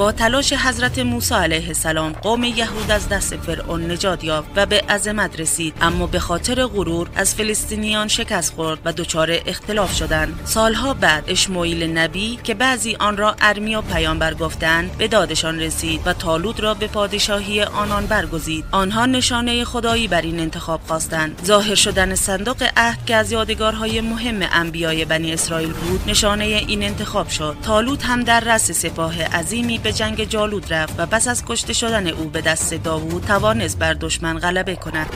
با تلاش حضرت موسی علیه السلام قوم یهود از دست فرعون نجات یافت و به عظمت رسید. اما به خاطر غرور از فلسطینیان شکست خورد و دچار اختلاف شدند. سالها بعد اشموئیل نبی که بعضی آن را ارمیا پیامبر گفتند به دادشان رسید و تالود را به پادشاهی آنان برگزید. آنها نشانه خدایی بر این انتخاب خواستند. ظاهر شدن صندوق عهد که از یادگارهای مهم انبیای بنی اسرائیل بود نشانه این انتخاب شد. تالود هم در رأس سپاه عظیمی به جنگ جالود رفت و پس از کشته شدن او به دست داوود توانست بر دشمن غلبه کند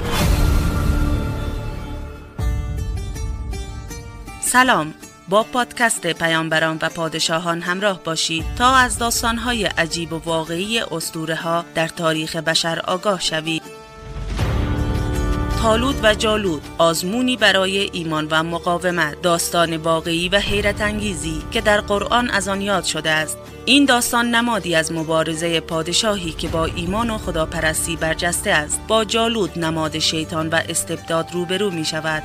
سلام با پادکست پیامبران و پادشاهان همراه باشید تا از داستانهای عجیب و واقعی اسطوره ها در تاریخ بشر آگاه شوید. تالود و جالود آزمونی برای ایمان و مقاومت. داستان واقعی و حیرت انگیزی که در قرآن از آن یاد شده است. این داستان نمادی از مبارزه پادشاهی که با ایمان و خداپرستی برجسته است. با جالود نماد شیطان و استبداد روبرو می شود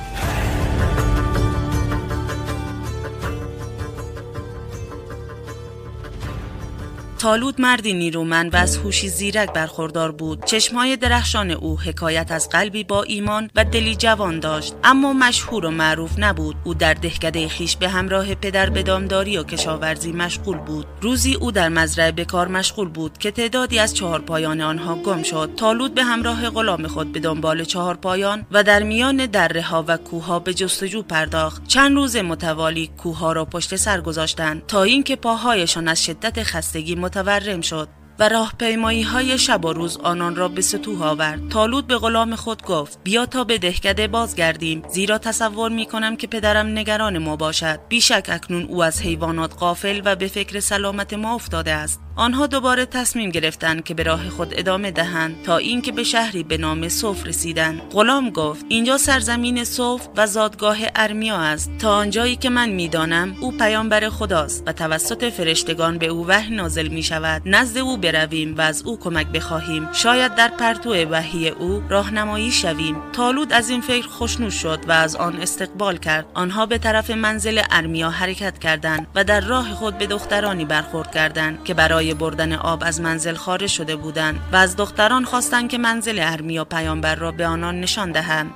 تالود مردی نیرومند و از هوشی زیرک برخوردار بود. چشمهای درخشان او حکایت از قلبی با ایمان و دلی جوان داشت. اما مشهور و معروف نبود. او در دهکده خیش به همراه پدر به دامداری و کشاورزی مشغول بود. روزی او در مزرعه به کار مشغول بود که تعدادی از چهار پایان آنها گم شد. تالود به همراه غلام خود به دنبال چهار پایان و در میان دره ها و کوه به جستجو پرداخت. چند روز متوالی کوه را پشت سر گذاشتند تا اینکه پاهایشان از شدت خستگی متورم شد و راهپیمایی های شب و روز آنان را به سطوح آورد. تالود به غلام خود گفت بیا تا به دهکده بازگردیم. زیرا تصور می کنم که پدرم نگران ما باشد. بیشک اکنون او از حیوانات قافل و به فکر سلامت ما افتاده است. آنها دوباره تصمیم گرفتند که به راه خود ادامه دهند تا اینکه به شهری به نام صوف رسیدند. غلام گفت اینجا سرزمین صوف و زادگاه ارمیا است. تا آنجایی که من می‌دانم او پیامبر خداست و توسط فرشتگان به او وحی نازل می شود نزد او برویم و از او کمک بخواهیم. شاید در پرتو وحی او راهنمایی شویم. تالود از این فکر خوشنود شد و از آن استقبال کرد. آنها به طرف منزل ارمیا حرکت کردند و در راه خود به دخترانی برخورد کردند که برای بردن آب از منزل خارج شده بودند و از دختران خواستند که منزل ارمیا پیامبر را به آنان نشان دهند.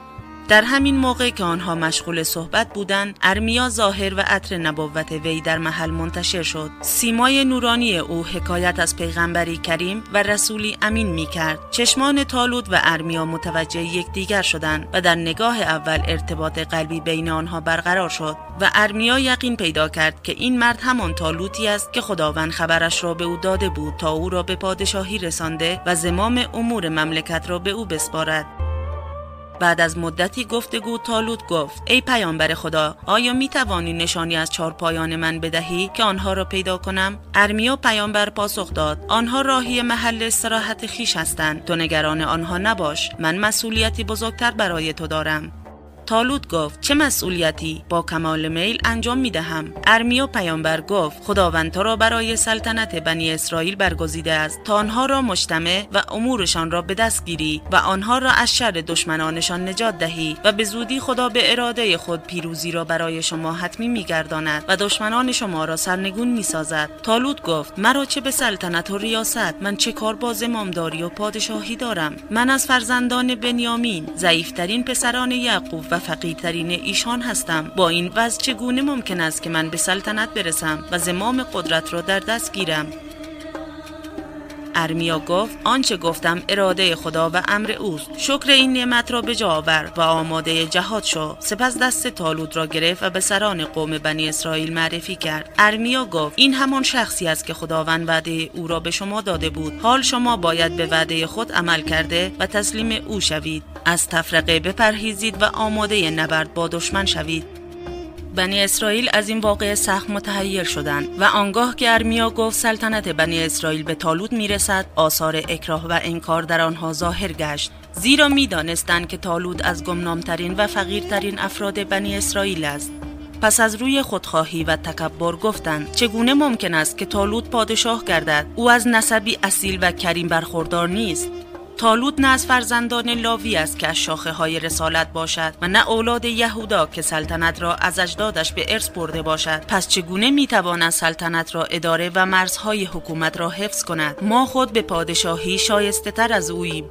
در همین موقع که آنها مشغول صحبت بودند ارمیا ظاهر و عطر نبوت وی در محل منتشر شد. سیمای نورانی او حکایت از پیغمبری کریم و رسولی امین می کرد چشمان تالود و ارمیا متوجه یکدیگر شدند و در نگاه اول ارتباط قلبی بین آنها برقرار شد و ارمیا یقین پیدا کرد که این مرد همان تالوتی است که خداوند خبرش را به او داده بود تا او را به پادشاهی رسانده و زمام امور مملکت را به او بسپارد. بعد از مدتی گفتگو تالوت گفت ای پیامبر خدا آیا می توانی نشانی از چهار پایان من بدهی که آنها را پیدا کنم؟ ارمیا پیامبر پاسخ داد آنها راهی محل استراحت خیش هستند. تو نگران آنها نباش. من مسئولیتی بزرگتر برای تو دارم. تالوت گفت چه مسئولیتی؟ با کمال میل انجام می دهم ارمیا پیامبر گفت خداوند تو را برای سلطنت بنی اسرائیل برگزیده است. تا آنها را مجتمع و امورشان را به دست گیری و آنها را از شر دشمنانشان نجات دهی و به زودی خدا به اراده خود پیروزی را برای شما حتمی میگرداند و دشمنان شما را سرنگون می‌سازد. تالوت گفت مرا چه به سلطنت و ریاست من چه کار با زمامداری و پادشاهی دارم؟ من از فرزندان بنیامین ضعیفترین پسران یعقوب و فقیرترین ایشان هستم. با این وضع چگونه ممکن است که من به سلطنت برسم و زمام قدرت را در دست گیرم؟ ارمیا گفت آنچه گفتم اراده خدا و امر اوست. شکر این نعمت را به جا آور و آماده جهاد شو. سپس دست تالود را گرفت و به سران قوم بنی اسرائیل معرفی کرد. ارمیا گفت این همان شخصی است که خداوند وعده او را به شما داده بود. حال شما باید به وعده خود عمل کرده و تسلیم او شوید. از تفرقه بپرهیزید و آماده نبرد با دشمن شوید. بنی اسرائیل از این واقعه سخت متحیر شدند و آنگاه که ارمیا گفت سلطنت بنی اسرائیل به تالود می‌رسد آثار اکراه و انکار در آنها ظاهر گشت. زیرا می‌دانستند که تالود از گمنامترین و فقیرترین افراد بنی اسرائیل است. پس از روی خودخواهی و تکبر گفتند چگونه ممکن است که تالود پادشاه گردد؟ او از نسبی اصیل و کریم برخوردار نیست. تالود نه از فرزندان لاوی است که از شاخه های رسالت باشد و نه اولاد یهودا که سلطنت را از اجدادش به ارث برده باشد. پس چگونه می‌تواند سلطنت را اداره و مرزهای حکومت را حفظ کند ما خود به پادشاهی شایسته تر از اوییم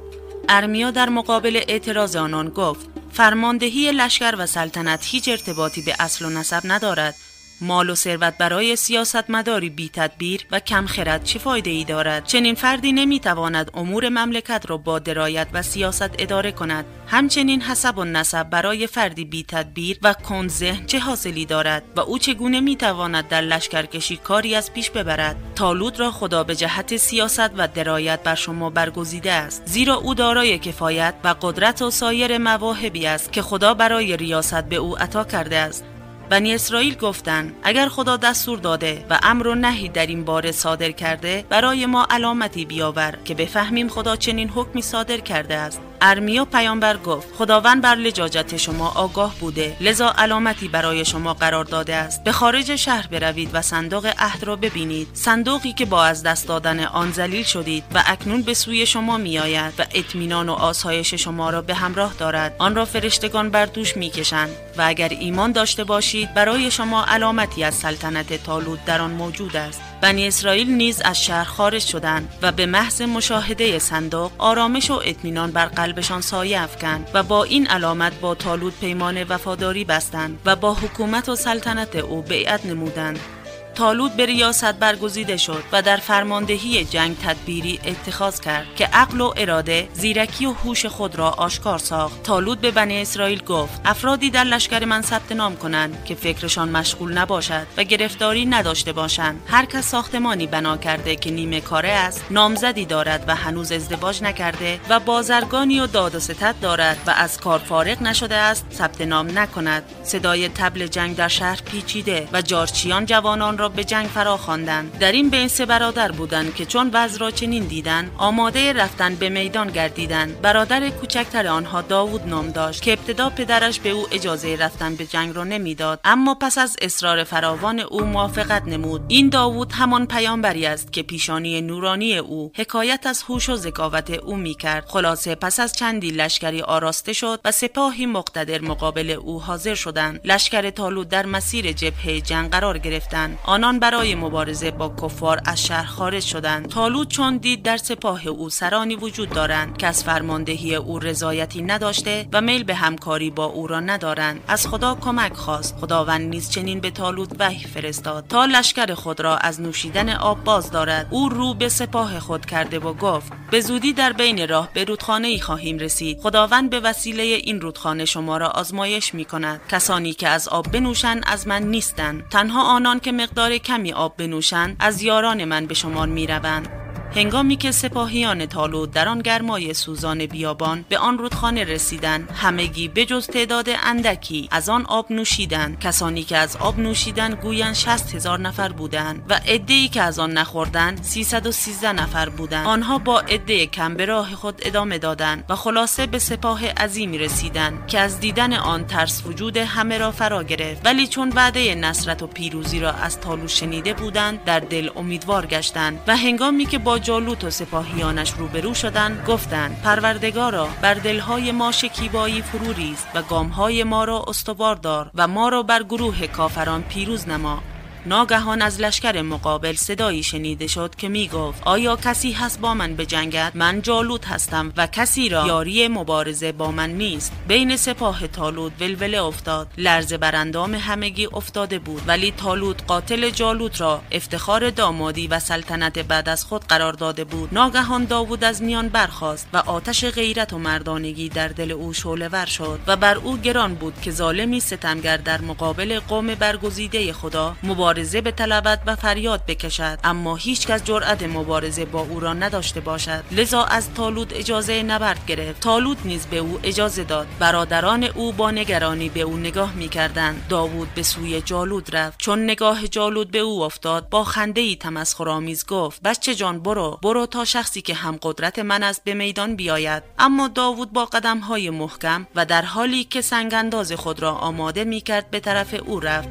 ارمیا در مقابل اعتراض آنان گفت فرماندهی لشکر و سلطنت هیچ ارتباطی به اصل و نسب ندارد. مال و ثروت برای سیاستمداری بی تدبیر و کم خرد چه فایده ای دارد؟ چنین فردی نمی‌تواند امور مملکت را با درایت و سیاست اداره کند. همچنین حسب و نسب برای فردی بی تدبیر و کند ذهن چه حاصلی دارد و او چگونه می‌تواند در لشکرکشی کاری از پیش ببرد؟ تالود را خدا به جهت سیاست و درایت بر شما برگزیده است. زیرا او دارای کفایت و قدرت و سایر مواهبی است که خدا برای ریاست به او عطا کرده است. بنی اسرائیل گفتند اگر خدا دستور داده و امر و نهی در این باره صادر کرده برای ما علامتی بیاور که بفهمیم خدا چنین حکمی صادر کرده است. ارمیا پیامبر گفت خداوند بر لجاجت شما آگاه بوده لذا علامتی برای شما قرار داده است. به خارج شهر بروید و صندوق عهد را ببینید. صندوقی که با از دست دادن آن ذلیل شدید و اکنون به سوی شما میآید و اطمینان و آسایش شما را به همراه دارد. آن را فرشتگان بر دوش می‌کشند. و اگر ایمان داشته باشید برای شما علامتی از سلطنت تالود در آن موجود است. بنی اسرائیل نیز از شهر خارج شدند و به محض مشاهده صندوق آرامش و اطمینان بر قلبشان سایه افکند و با این علامت با تالود پیمان وفاداری بستند و با حکومت و سلطنت او بیعت نمودند. تالود به ریاست برگزیده شد و در فرماندهی جنگ تدبیری اتخاذ کرد که عقل و اراده زیرکی و هوش خود را آشکار ساخت. تالود به بنی اسرائیل گفت افرادی در لشکر من ثبت نام کنند که فکرشان مشغول نباشد و گرفتاری نداشته باشند. هر کس ساختمانی بنا کرده که نیمه کاره است نامزدی دارد و هنوز ازدواج نکرده و بازرگانی و داد و ستد دارد و از کار فارغ نشده است ثبت نام نکند. صدای تبل جنگ در شهر پیچیده و جارچیان جوانان را به جنگ فرا خواندند در این بین سه برادر بودند که چون وضع را چنین دیدند آماده رفتن به میدان گردیدند. برادر کوچکتر آنها داوود نام داشت که ابتدا پدرش به او اجازه رفتن به جنگ را نمی‌داد. اما پس از اصرار فراوان او موافقت نمود. این داوود همان پیامبری است که پیشانی نورانی او حکایت از هوش و ذکاوت او می‌کرد. خلاصه پس از چندی لشکری آراسته شد و سپاهی مقتدر مقابل او حاضر شدند. لشکر تالود در مسیر جبهه جنگ قرار گرفتند. آنان برای مبارزه با کفار از شهر خارج شدند. تالوت چون دید در سپاه او سرانی وجود دارند که از فرماندهی او رضایتی نداشته و میل به همکاری با او را ندارند. از خدا کمک خواست. خداوند نیز چنین به تالوت وحی فرستاد. تا لشکر خود را از نوشیدن آب باز دارد. او رو به سپاه خود کرده و گفت به زودی در بین راه به رودخانه ای خواهیم رسید. خداوند به وسیله این رودخانه شما را آزمایش می کند کسانی که از آب بنوشند از من نیستند. تنها آنان که مقدار مقدار کمی آب بنوشند از یاران من به شمار می روند. هنگامی که سپاهیان تالو در آن گرمای سوزان بیابان به آن رودخانه رسیدند همگی بجز تعداد اندکی از آن آب نوشیدند. کسانی که از آب نوشیدند گویند شست هزار نفر بودند و عدهای که از آن نخوردند 313 نفر بودند. آنها با عده کم به راه خود ادامه دادند و خلاصه به سپاه عظیمی رسیدند که از دیدن آن ترس وجود همه را فرا گرفت. ولی چون وعده نصرت و پیروزی را از تالو شنیده بودند در دل امیدوار گشتند و هنگامی که با جالوت و سپاهیانش روبرو شدند گفتند پروردگارا بر دلهای ما شکیبایی فرو ریز و گامهای ما را استوار دار و ما را بر گروه کافران پیروز نما. ناگهان از لشکر مقابل صدایی شنیده شد که می گفت آیا کسی هست با من به جنگت؟ من جالوت هستم و کسی را یاری مبارزه با من نیست. بین سپاه تالوت ولوله افتاد. لرز براندام همگی افتاده بود. ولی تالوت قاتل جالوت را افتخار دامادی و سلطنت بعد از خود قرار داده بود. ناگهان داوود از میان برخاست و آتش غیرت و مردانگی در دل او شعله ور شد و بر او گران بود که ظالمی ستمگر در مقابل قوم برگزیده خدا مبارزه مبارزه به طلبت و فریاد بکشد. اما هیچکس جرأت مبارزه با او را نداشته باشد. لذا از تالود اجازه نبرد گرفت. تالود نیز به او اجازه داد. برادران او با نگرانی به او نگاه می‌کردند. داوود به سوی جالود رفت. چون نگاه جالود به او افتاد با خنده ای تمسخرآمیز گفت بچه جان برو. برو تا شخصی که هم قدرت من است به میدان بیاید. اما داوود با قدم های محکم و در حالی که سنگانداز خود را آماده می کرد به طرف او رفت.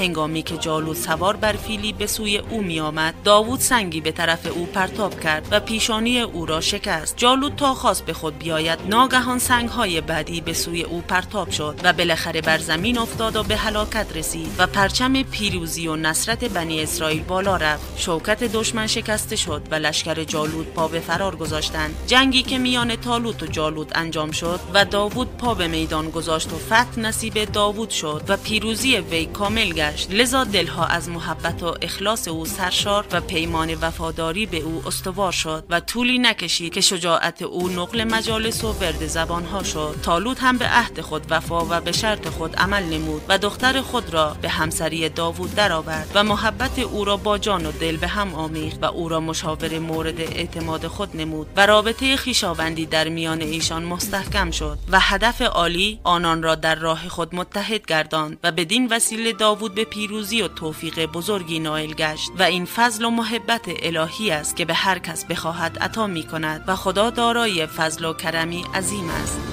هنگامی که جالود سوار بر فیلی به سوی او می آمد داوود سنگی به طرف او پرتاب کرد و پیشانی او را شکست. جالود تا خواست به خود بیاید ناگهان سنگ های بعدی به سوی او پرتاب شد و بالاخره بر زمین افتاد و به هلاکت رسید و پرچم پیروزی و نصرت بنی اسرائیل بالا رفت. شوکت دشمن شکسته شد و لشکر جالود پا به فرار گذاشتند. جنگی که میان تالوت و جالود انجام شد و داوود پا به میدان گذاشت و فتح نصیب داوود شد و پیروزی وی کامل گشت. لذا دلها از محبت و اخلاص او سرشار و پیمان وفاداری به او استوار شد و طولی نکشید که شجاعت او نقل مجالس و ورد زبانها شد. تالوت هم به عهد خود وفا و به شرط خود عمل نمود و دختر خود را به همسری داوود درآورد و محبت او را با جان و دل به هم آمیخت و او را مشاور مورد اعتماد خود نمود و رابطه خیشاوندی در میان ایشان مستحکم شد و هدف عالی آنان را در راه خود متحد گرداند و بدین وسیله داوود به پیروزی و توفیق بزرگی نائل گشت و این فضل و محبت الهی است که به هر کس بخواهد عطا می کند و خدا دارای فضل و کرمی عظیم است.